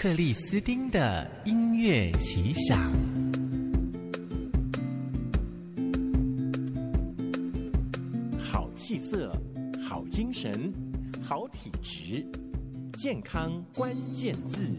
克里斯丁的音乐奇想，好气色，好精神，好体质，健康关键字。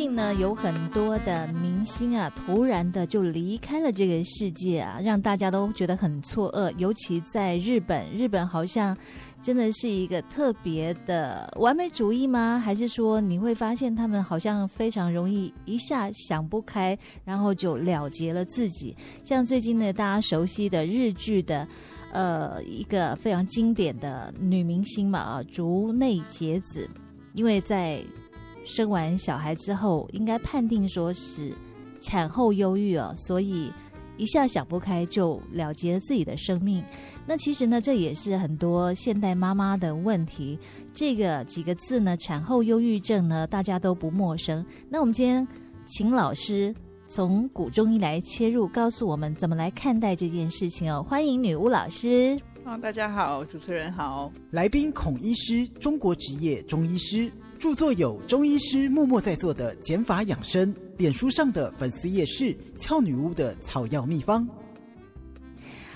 近呢，有很多的明星啊，突然的就离开了这个世界啊，让大家都觉得很错愕。尤其在日本，日本好像真的是一个特别的完美主义吗？还是说你会发现他们好像非常容易一下想不开，然后就了结了自己？像最近呢，大家熟悉的日剧的呃一个非常经典的女明星嘛啊，竹内结子，因为在生完小孩之后，应该判定说是产后忧郁哦，所以一下想不开就了结了自己的生命。那其实呢，这也是很多现代妈妈的问题。这个几个字呢，产后忧郁症呢，大家都不陌生。那我们今天请老师从古中医来切入，告诉我们怎么来看待这件事情哦。欢迎女巫老师。啊，大家好，主持人好。来宾孔医师，中国职业中医师。著作有《中医师默默在做的减法养生》，脸书上的粉丝夜市“俏女巫”的草药秘方。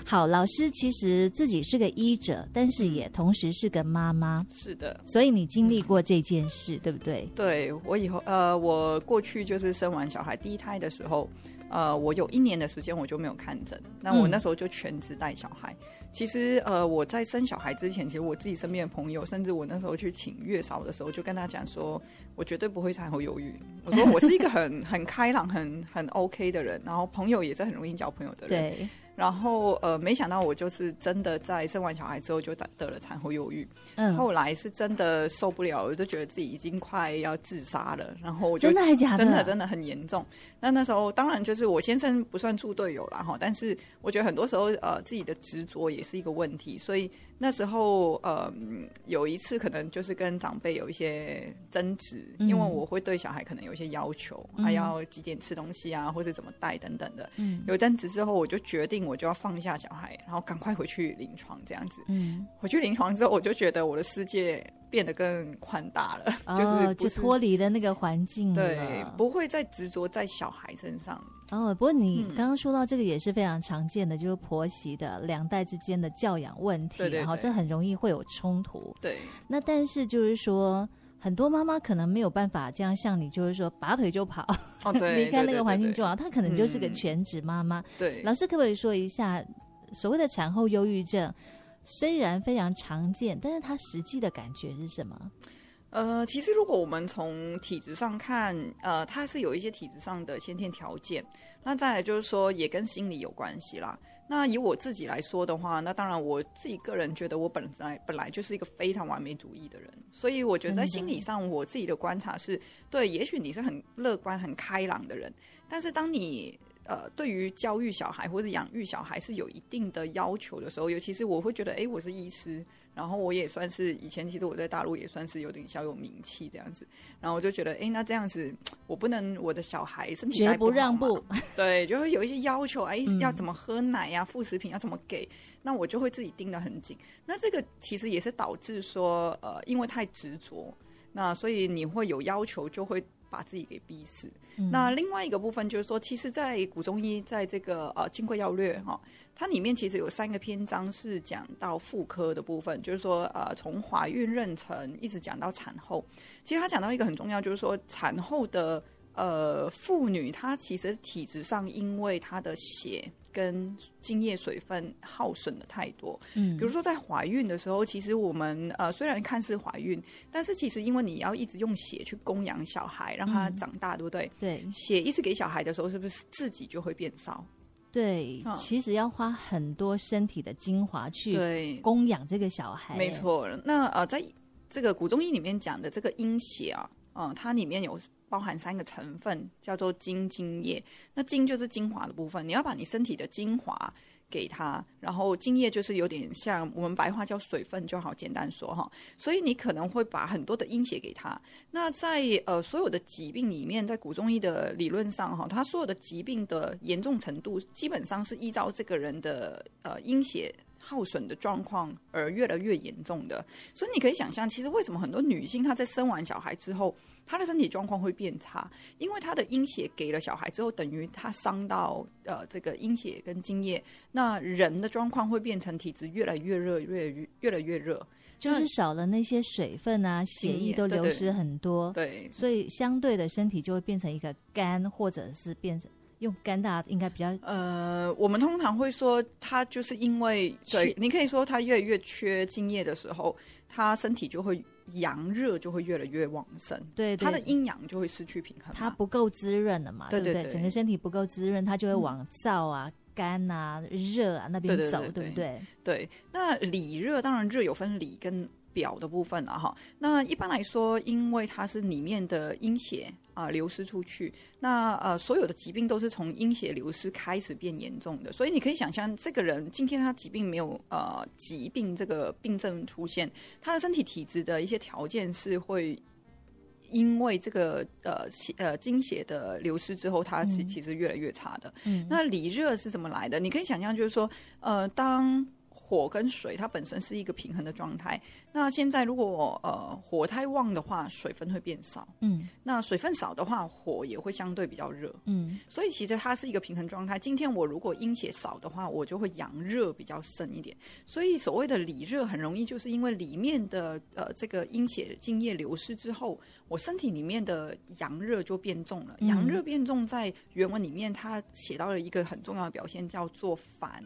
好，老师其实自己是个医者，但是也同时是个妈妈。是的，所以你经历过这件事，嗯、对不对？对，我以后呃，我过去就是生完小孩第一胎的时候，呃，我有一年的时间我就没有看诊，那我那时候就全职带小孩。嗯其实，呃，我在生小孩之前，其实我自己身边的朋友，甚至我那时候去请月嫂的时候，就跟他讲说，我绝对不会产后忧郁。我说我是一个很很开朗、很很 OK 的人，然后朋友也是很容易交朋友的人。对。然后呃，没想到我就是真的在生完小孩之后就得得了产后忧郁。嗯，后来是真的受不了，我就觉得自己已经快要自杀了。然后我就真的还假的？真的真的很严重。那那时候当然就是我先生不算猪队友了哈，但是我觉得很多时候呃自己的执着也是一个问题，所以。那时候，呃，有一次可能就是跟长辈有一些争执，嗯、因为我会对小孩可能有一些要求，还、嗯、要几点吃东西啊，或者怎么带等等的。嗯、有争执之后，我就决定我就要放下小孩，然后赶快回去临床这样子。嗯，回去临床之后，我就觉得我的世界变得更宽大了，哦、就是就脱离了那个环境了，对，不会再执着在小孩身上。哦，不过你刚刚说到这个也是非常常见的，嗯、就是婆媳的两代之间的教养问题，对对对，然后这很容易会有冲突。对，那但是就是说，很多妈妈可能没有办法这样像你，就是说拔腿就跑，哦、对离开那个环境就好。她可能就是个全职妈妈。对，老师可不可以说一下，所谓的产后忧郁症，虽然非常常见，但是它实际的感觉是什么？呃，其实如果我们从体质上看，呃，它是有一些体质上的先天条件。那再来就是说，也跟心理有关系啦。那以我自己来说的话，那当然我自己个人觉得，我本来本来就是一个非常完美主义的人，所以我觉得在心理上，我自己的观察是，对，也许你是很乐观、很开朗的人，但是当你呃对于教育小孩或者养育小孩是有一定的要求的时候，尤其是我会觉得，哎，我是医师。然后我也算是以前，其实我在大陆也算是有点小有名气这样子。然后我就觉得，哎，那这样子我不能我的小孩身体绝不让步，对，就会有一些要求，哎，要怎么喝奶呀、啊，副食品要怎么给，那我就会自己盯得很紧。那这个其实也是导致说，呃，因为太执着，那所以你会有要求，就会把自己给逼死。嗯、那另外一个部分就是说，其实，在古中医，在这个呃《金匮要略》哈。它里面其实有三个篇章是讲到妇科的部分，就是说，呃，从怀孕妊娠一直讲到产后。其实他讲到一个很重要，就是说，产后的呃妇女，她其实体质上因为她的血跟精液水分耗损的太多。嗯，比如说在怀孕的时候，其实我们呃虽然看似怀孕，但是其实因为你要一直用血去供养小孩，让他长大，嗯、对不对？对，血一直给小孩的时候，是不是自己就会变少？对，哦、其实要花很多身体的精华去供养这个小孩。没错，那呃，在这个古中医里面讲的这个阴血啊，嗯、它里面有包含三个成分，叫做精、精液。那精就是精华的部分，你要把你身体的精华。给它，然后精液就是有点像我们白话叫水分就好，简单说哈。所以你可能会把很多的阴血给它。那在呃所有的疾病里面，在古中医的理论上哈，他所有的疾病的严重程度基本上是依照这个人的呃阴血耗损的状况而越来越严重的。所以你可以想象，其实为什么很多女性她在生完小孩之后，她的身体状况会变差，因为她的阴血给了小孩之后，等于她伤到呃这个阴血跟精液，那人的状况会变成体质越来越热，越越越来越热。就是少了那些水分啊，血液都流失很多，对，所以相对的身体就会变成一个干，或者是变成用干大应该比较呃，我们通常会说，它就是因为对，你可以说它越来越缺精液的时候，它身体就会阳热就会越来越旺盛，对，对，它的阴阳就会失去平衡，它不够滋润了嘛，对不对，对，对？整个身体不够滋润，它就会往燥啊。嗯干啊，热啊，那边走，对，对，对，对，对不对？对，那里热当然热有分里跟表的部分了哈。那一般来说，因为它是里面的阴血啊、呃、流失出去，那呃所有的疾病都是从阴血流失开始变严重的。所以你可以想象，这个人今天他疾病没有呃疾病这个病症出现，他的身体体质的一些条件是会。因为这个呃血呃精血的流失之后，它是其实越来越差的。嗯，那里热是怎么来的？你可以想象，就是说，呃，当火跟水它本身是一个平衡的状态。那现在如果呃火太旺的话，水分会变少。嗯，那水分少的话，火也会相对比较热。嗯，所以其实它是一个平衡状态。今天我如果阴血少的话，我就会阳热比较盛一点。所以所谓的里热很容易就是因为里面的呃这个阴血津液流失之后，我身体里面的阳热就变重了。阳热变重在原文里面它写到了一个很重要的表现，叫做烦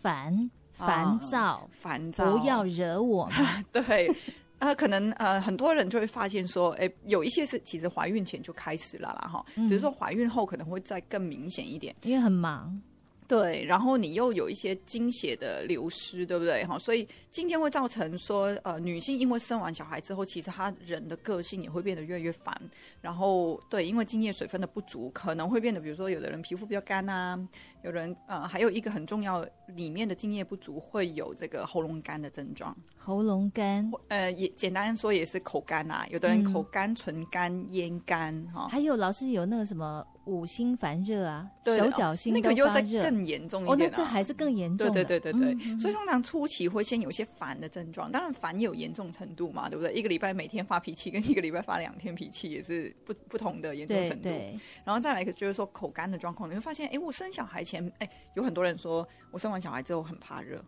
烦。烦躁，烦躁，不要惹我。对，呃，可能呃，很多人就会发现说，哎，有一些是其实怀孕前就开始了啦，哈，只是说怀孕后可能会再更明显一点，因为很忙。对，然后你又有一些经血的流失，对不对？哈，所以今天会造成说，呃，女性因为生完小孩之后，其实她人的个性也会变得越来越烦。然后，对，因为精液水分的不足，可能会变得，比如说，有的人皮肤比较干啊，有人呃，还有一个很重要，里面的精液不足会有这个喉咙干的症状。喉咙干，呃，也简单说也是口干啊，有的人口干、唇干、咽干，哈、嗯。还有老师有那个什么？五心烦热啊，对手脚心那个又再更严重一点、啊、哦，那这还是更严重。对对对对对，嗯、所以通常初期会先有一些烦的症状，当然烦有严重程度嘛，对不对？一个礼拜每天发脾气，跟一个礼拜发两天脾气也是不不同的严重程度。对对，然后再来一个就是说口干的状况，你会发现，哎，我生小孩前，哎，有很多人说我生完小孩之后很怕热，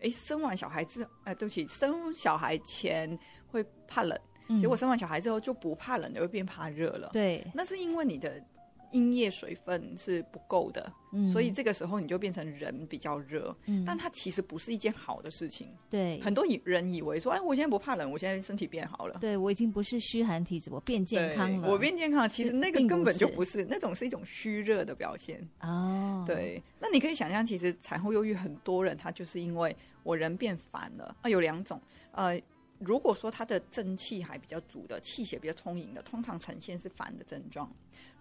哎，生完小孩之后，哎，对不起，生小孩前会怕冷，结果生完小孩之后就不怕冷，就会变怕热了。对，那是因为你的。阴液水分是不够的，嗯，所以这个时候你就变成人比较热，嗯，但它其实不是一件好的事情。对，很多人以为说，哎，我现在不怕冷，我现在身体变好了，对，我已经不是虚寒体质，我变健康了，我变健康了。其实那个根本就不是，那种是一种虚热的表现。哦，对，那你可以想象，其实产后忧郁很多人他就是因为我人变烦了啊，有两种，呃。如果说他的正气还比较足的，气血比较充盈的，通常呈现是烦的症状。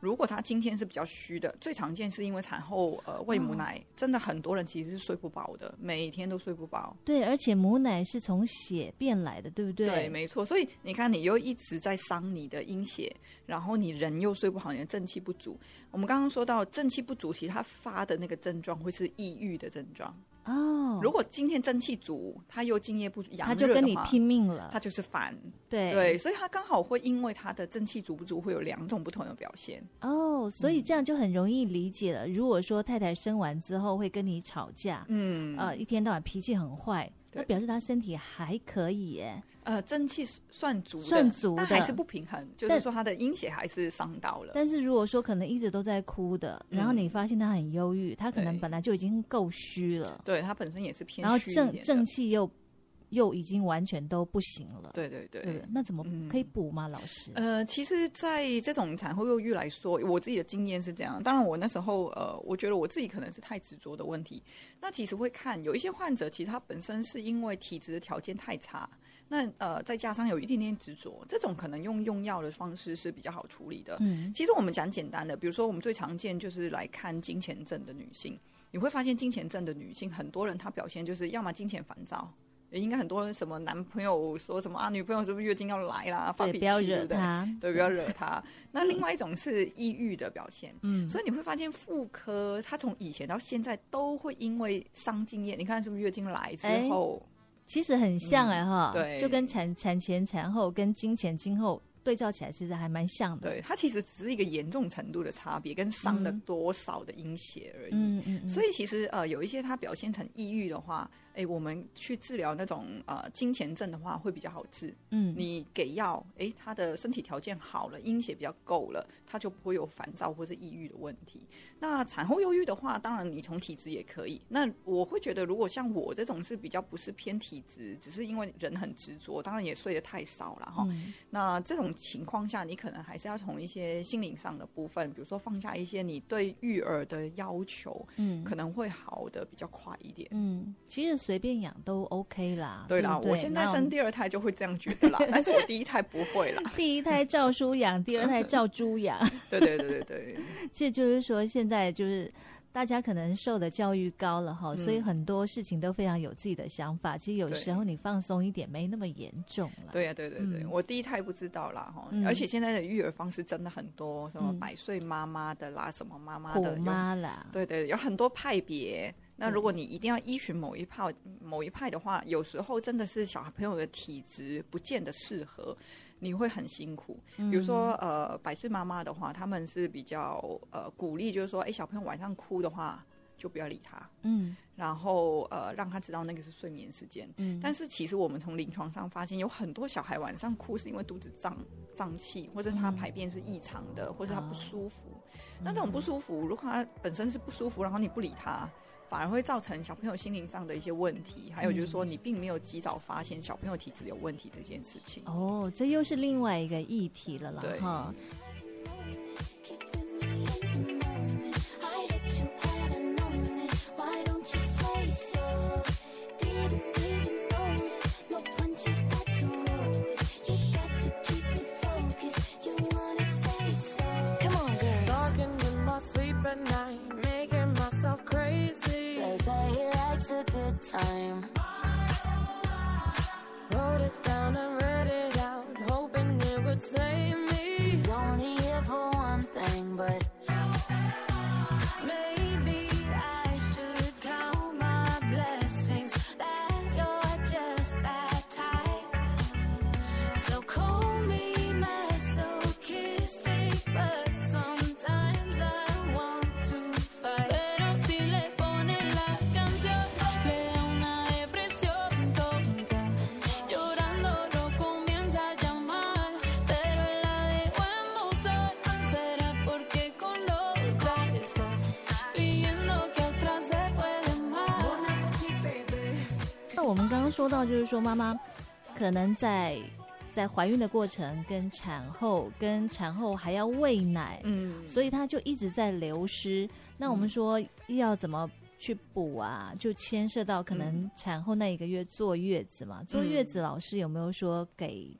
如果他今天是比较虚的，最常见是因为产后呃喂母奶，真的很多人其实是睡不饱的，每天都睡不饱。对，而且母奶是从血变来的，对不对？对，没错。所以你看，你又一直在伤你的阴血，然后你人又睡不好，你的正气不足。我们刚刚说到正气不足，其实他发的那个症状会是抑郁的症状。哦，如果今天正气足，他又敬业不足，他就跟你拼命了，他就是烦。对对，所以他刚好会因为他的正气足不足，会有两种不同的表现。哦，所以这样就很容易理解了。嗯、如果说太太生完之后会跟你吵架，嗯，呃，一天到晚脾气很坏，那表示他身体还可以耶。呃，正气算足的，算足的，但还是不平衡，就是说他的阴血还是伤到了。但是如果说可能一直都在哭的，然后你发现他很忧郁，他可能本来就已经够虚了，对他本身也是偏虚，然后正正气又又已经完全都不行了。对对对，对，那怎么可以补吗？老师？呃，其实，在这种产后忧郁来说，我自己的经验是这样。当然，我那时候呃，我觉得我自己可能是太执着的问题。那其实会看有一些患者，其实他本身是因为体质的条件太差。那呃，再加上有一点点执着，这种可能用用药的方式是比较好处理的。嗯，其实我们讲简单的，比如说我们最常见就是来看金钱症的女性，你会发现金钱症的女性，很多人她表现就是要么金钱烦躁，也应该很多什么男朋友说什么啊，女朋友是不是月经要来啦？发脾气，不要惹他，对，不要惹她。那另外一种是抑郁的表现，嗯，所以你会发现妇科它从以前到现在都会因为伤经验，你看是不是月经来之后，其实很像哎哈，对，就跟产产前、产后跟经前、经后。对照起来其实还蛮像的，对，它其实只是一个严重程度的差别，跟伤了多少的阴血而已。嗯嗯，嗯，所以其实呃，有一些它表现成抑郁的话。哎，我们去治疗那种呃金钱症的话，会比较好治。嗯，你给药，哎，他的身体条件好了，阴血比较够了，他就不会有烦躁或是抑郁的问题。那产后忧郁的话，当然你从体质也可以。那我会觉得，如果像我这种是比较不是偏体质，只是因为人很执着，当然也睡得太少了哈。嗯。那这种情况下，你可能还是要从一些心灵上的部分，比如说放下一些你对育儿的要求，嗯，可能会好的比较快一点。嗯，其实。随便养都 OK 啦，对啦，对对，我现在生第二胎就会这样觉得啦，但是我第一胎不会啦，第一胎照书养，第二胎照猪养，对对对对对，这 就是说现在就是大家可能受的教育高了哈，嗯，所以很多事情都非常有自己的想法。其实有时候你放松一点，没那么严重了。对呀，对对。对，我第一胎不知道啦哈，嗯，而且现在的育儿方式真的很多，什么百岁妈妈的啦，什么妈妈的妈啦，对对，有很多派别。那如果你一定要依循某一派某一派的话，有时候真的是小朋友的体质不见得适合，你会很辛苦。比如说，呃，百岁妈妈的话，他们是比较呃鼓励，就是说，哎，小朋友晚上哭的话，就不要理他，嗯，然后呃让他知道那个是睡眠时间，嗯。但是其实我们从临床上发现，有很多小孩晚上哭是因为肚子胀胀气，或者他排便是异常的，嗯，或者他不舒服。那这种不舒服，如果他本身是不舒服，然后你不理他。反而会造成小朋友心灵上的一些问题，还有就是说，你并没有及早发现小朋友体质有问题这件事情。哦，这又是另外一个议题了啦，哈。time. 说到就是说，妈妈可能在在怀孕的过程、跟产后、跟产后还要喂奶，嗯，所以她就一直在流失。那我们说要怎么去补啊？就牵涉到可能产后那一个月坐月子嘛。坐月子老师有没有说给？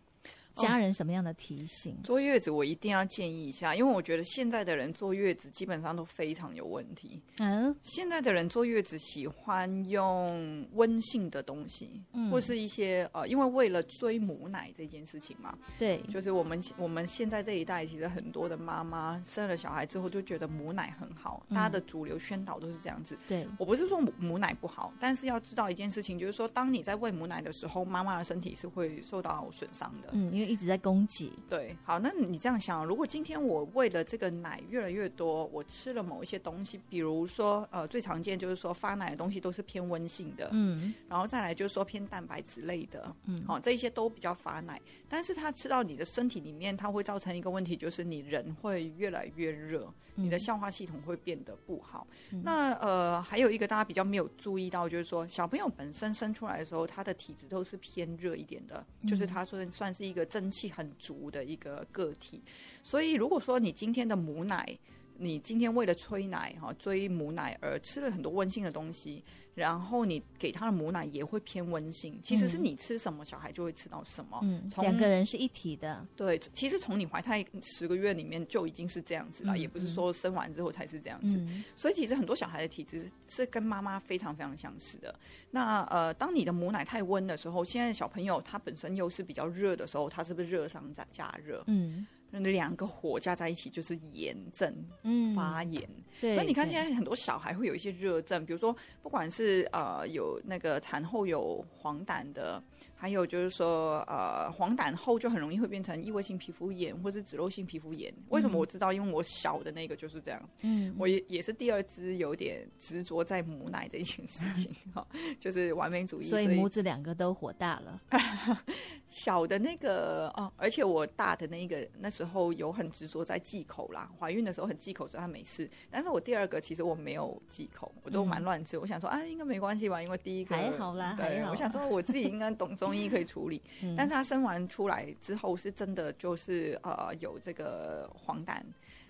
家人什么样的提醒？坐月子我一定要建议一下，因为我觉得现在的人坐月子基本上都非常有问题。嗯，现在的人坐月子喜欢用温性的东西，嗯，或是一些呃，因为为了追母奶这件事情嘛。对，就是我们我们现在这一代，其实很多的妈妈生了小孩之后就觉得母奶很好，大家的主流宣导都是这样子。对，我不是说母母奶不好，但是要知道一件事情，就是说当你在喂母奶的时候，妈妈的身体是会受到损伤的。嗯。因为一直在供给，对，好，那你这样想，如果今天我喂了这个奶越来越多，我吃了某一些东西，比如说，呃，最常见就是说发奶的东西都是偏温性的，嗯，然后再来就是说偏蛋白质类的，嗯，好，这一些都比较发奶，但是它吃到你的身体里面，它会造成一个问题，就是你人会越来越热，你的消化系统会变得不好。嗯、那呃，还有一个大家比较没有注意到，就是说小朋友本身生出来的时候，他的体质都是偏热一点的，就是他说算是一个蒸气很足的一个个体，所以如果说你今天的母奶，你今天为了催奶哈追母奶而吃了很多温馨的东西。然后你给他的母奶也会偏温性，其实是你吃什么，小孩就会吃到什么。嗯，两个人是一体的。对，其实从你怀胎十个月里面就已经是这样子了，嗯、也不是说生完之后才是这样子。嗯、所以其实很多小孩的体质是跟妈妈非常非常相似的。那呃，当你的母奶太温的时候，现在小朋友他本身又是比较热的时候，他是不是热伤加加热？嗯。那两个火加在一起就是炎症，嗯，发炎。对，所以你看现在很多小孩会有一些热症，比如说不管是呃有那个产后有黄疸的。还有就是说，呃，黄疸后就很容易会变成异位性皮肤炎或是脂漏性皮肤炎。为什么我知道？因为我小的那个就是这样。嗯，我也也是第二只有点执着在母奶这件事情，哈，就是完美主义。所以母子两个都火大了。小的那个哦，而且我大的那个那时候有很执着在忌口啦，怀孕的时候很忌口，所以他没事。但是我第二个其实我没有忌口，我都蛮乱吃。我想说，啊，应该没关系吧，因为第一个还好啦，对，还好。我想说我自己应该懂中。中医可以处理，但是他生完出来之后，是真的就是呃有这个黄疸。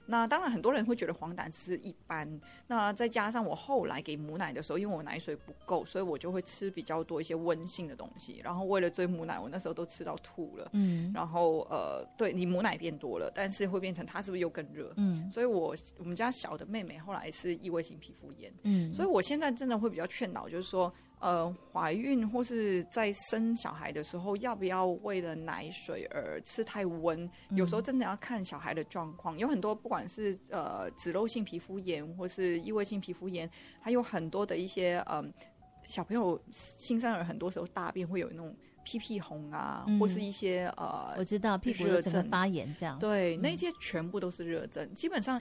那当然很多人会觉得黄疸是一般。那再加上我后来给母奶的时候，因为我奶水不够，所以我就会吃比较多一些温性的东西。然后为了追母奶，我那时候都吃到吐了。嗯。然后呃，对你母奶变多了，但是会变成它是不是又更热？嗯。所以我我们家小的妹妹后来是异位性皮肤炎。嗯。所以我现在真的会比较劝导，就是说。呃，怀孕或是在生小孩的时候，要不要为了奶水而吃太温？嗯、有时候真的要看小孩的状况。有很多不管是呃脂漏性皮肤炎或是异位性皮肤炎，还有很多的一些嗯、呃、小朋友新生儿，很多时候大便会有那种屁屁红啊，嗯、或是一些呃我知道屁股热症发炎这样。对，那些全部都是热症，嗯、基本上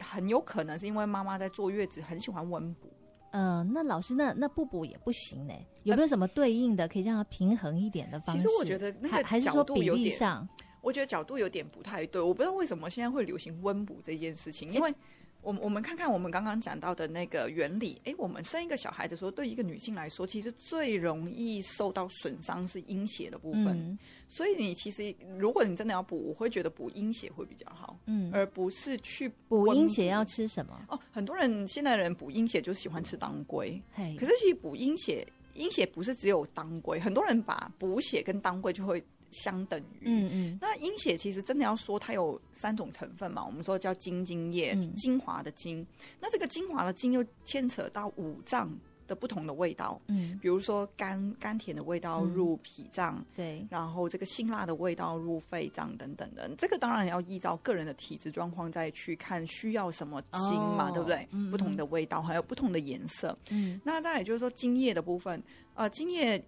很有可能是因为妈妈在坐月子很喜欢温补。嗯、呃，那老师，那那不补也不行呢？有没有什么对应的可以让它平衡一点的方式？其实我觉得那个还是说比例上，我觉得角度有点不太对。我不知道为什么现在会流行温补这件事情，因为。我我们看看我们刚刚讲到的那个原理，哎，我们生一个小孩的时候，对一个女性来说，其实最容易受到损伤是阴血的部分。嗯、所以你其实，如果你真的要补，我会觉得补阴血会比较好，嗯，而不是去补阴血要吃什么？哦，很多人现在人补阴血就喜欢吃当归，嘿可是其实补阴血，阴血不是只有当归，很多人把补血跟当归就会。相等于，嗯嗯，那阴血其实真的要说它有三种成分嘛，我们说叫精精液，嗯、精华的精，那这个精华的精又牵扯到五脏的不同的味道，嗯，比如说甘甘甜的味道入脾脏，嗯、对，然后这个辛辣的味道入肺脏等等的，这个当然要依照个人的体质状况再去看需要什么精嘛，哦、对不对？嗯、不同的味道还有不同的颜色，嗯，那再来就是说精液的部分，呃，精液。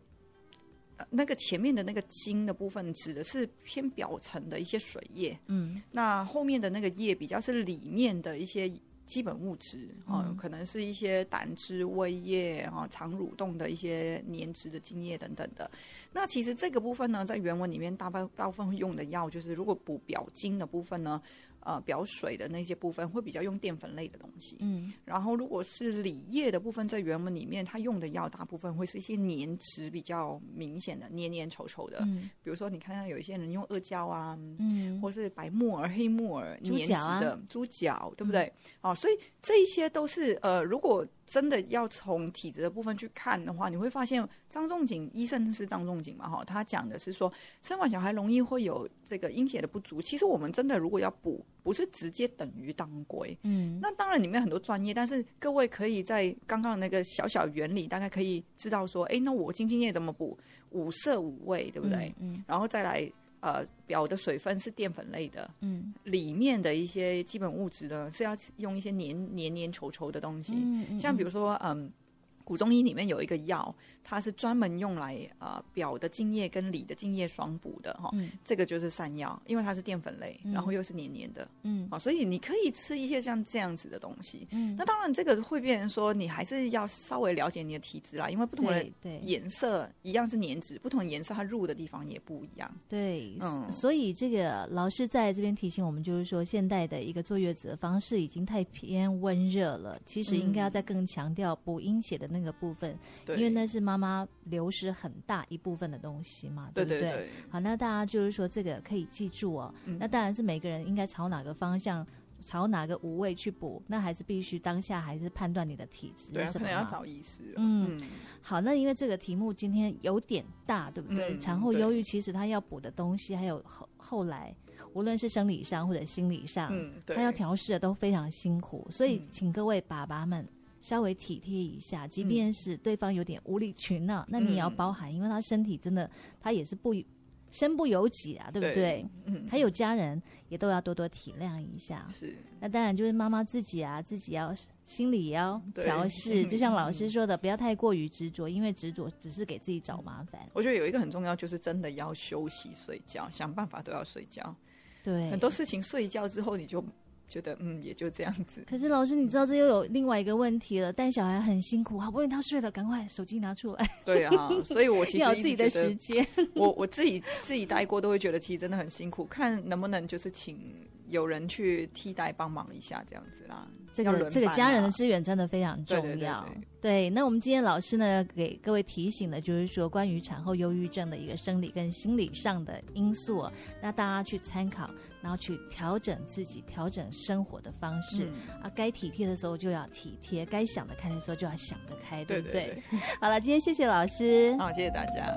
那个前面的那个精的部分指的是偏表层的一些水液，嗯，那后面的那个液比较是里面的一些基本物质啊，嗯、可能是一些胆汁、胃液啊、肠蠕动的一些粘质的精液等等的。那其实这个部分呢，在原文里面大部大部分用的药就是，如果补表精的部分呢。呃，表水的那些部分会比较用淀粉类的东西，嗯，然后如果是里液的部分，在原文里面，它用的药大部分会是一些粘质比较明显的、黏黏稠稠的，嗯，比如说你看看有一些人用阿胶啊，嗯，或是白木耳、黑木耳粘质的猪脚，对不对？嗯、哦，所以这一些都是呃，如果。真的要从体质的部分去看的话，你会发现张仲景医生是张仲景嘛？哈，他讲的是说，生完小孩容易会有这个阴血的不足。其实我们真的如果要补，不是直接等于当归。嗯，那当然里面很多专业，但是各位可以在刚刚那个小小原理，大概可以知道说，哎，那我精精液怎么补？五色五味，对不对？嗯，嗯然后再来。呃，表的水分是淀粉类的，嗯，里面的一些基本物质呢，是要用一些黏黏黏稠稠的东西，嗯嗯、像比如说，嗯。古中医里面有一个药，它是专门用来呃表的津液跟里的津液双补的哈，嗯、这个就是山药，因为它是淀粉类，嗯、然后又是黏黏的，嗯，啊，所以你可以吃一些像这样子的东西，嗯，那当然这个会变成说你还是要稍微了解你的体质啦，因为不同的颜色一样是黏质，不同的颜色它入的地方也不一样，对，嗯，所以这个老师在这边提醒我们，就是说现代的一个坐月子的方式已经太偏温热了，其实应该要再更强调补阴血的。那个部分，因为那是妈妈流失很大一部分的东西嘛，对不对？对对对，好，那大家就是说这个可以记住哦。嗯、那当然是每个人应该朝哪个方向朝哪个五位去补，那还是必须当下还是判断你的体质对、啊，是什么？可能要找医师。嗯，嗯好，那因为这个题目今天有点大，对不对？嗯、产后忧郁其实他要补的东西，还有后后来无论是生理上或者心理上，嗯，他要调试的都非常辛苦，所以请各位爸爸们稍微体贴一下，即便是对方有点无理取闹，嗯、那你也要包含，因为他身体真的他也是不。身不由己啊，对不对？对嗯，还有家人也都要多多体谅一下。是，那当然就是妈妈自己啊，自己要心里也要调试。就像老师说的，不要太过于执着，因为执着只是给自己找麻烦。我觉得有一个很重要，就是真的要休息、睡觉，想办法都要睡觉。对，很多事情睡觉之后你就。觉得嗯，也就这样子。可是老师，你知道这又有另外一个问题了，带小孩很辛苦，好不容易他睡了，赶快手机拿出来。对啊，所以我其实有自己的时间。我我自己自己待过，都会觉得其实真的很辛苦。看能不能就是请有人去替代帮忙一下，这样子啦。这个、啊、这个家人的支援真的非常重要。对，对，对，对，对，那我们今天老师呢，给各位提醒的就是说，关于产后忧郁症的一个生理跟心理上的因素，那大家去参考。然后去调整自己，调整生活的方式、嗯、啊，该体贴的时候就要体贴，该想得开的时候就要想得开，对不对？对对对，好了，今天谢谢老师，好，谢谢大家。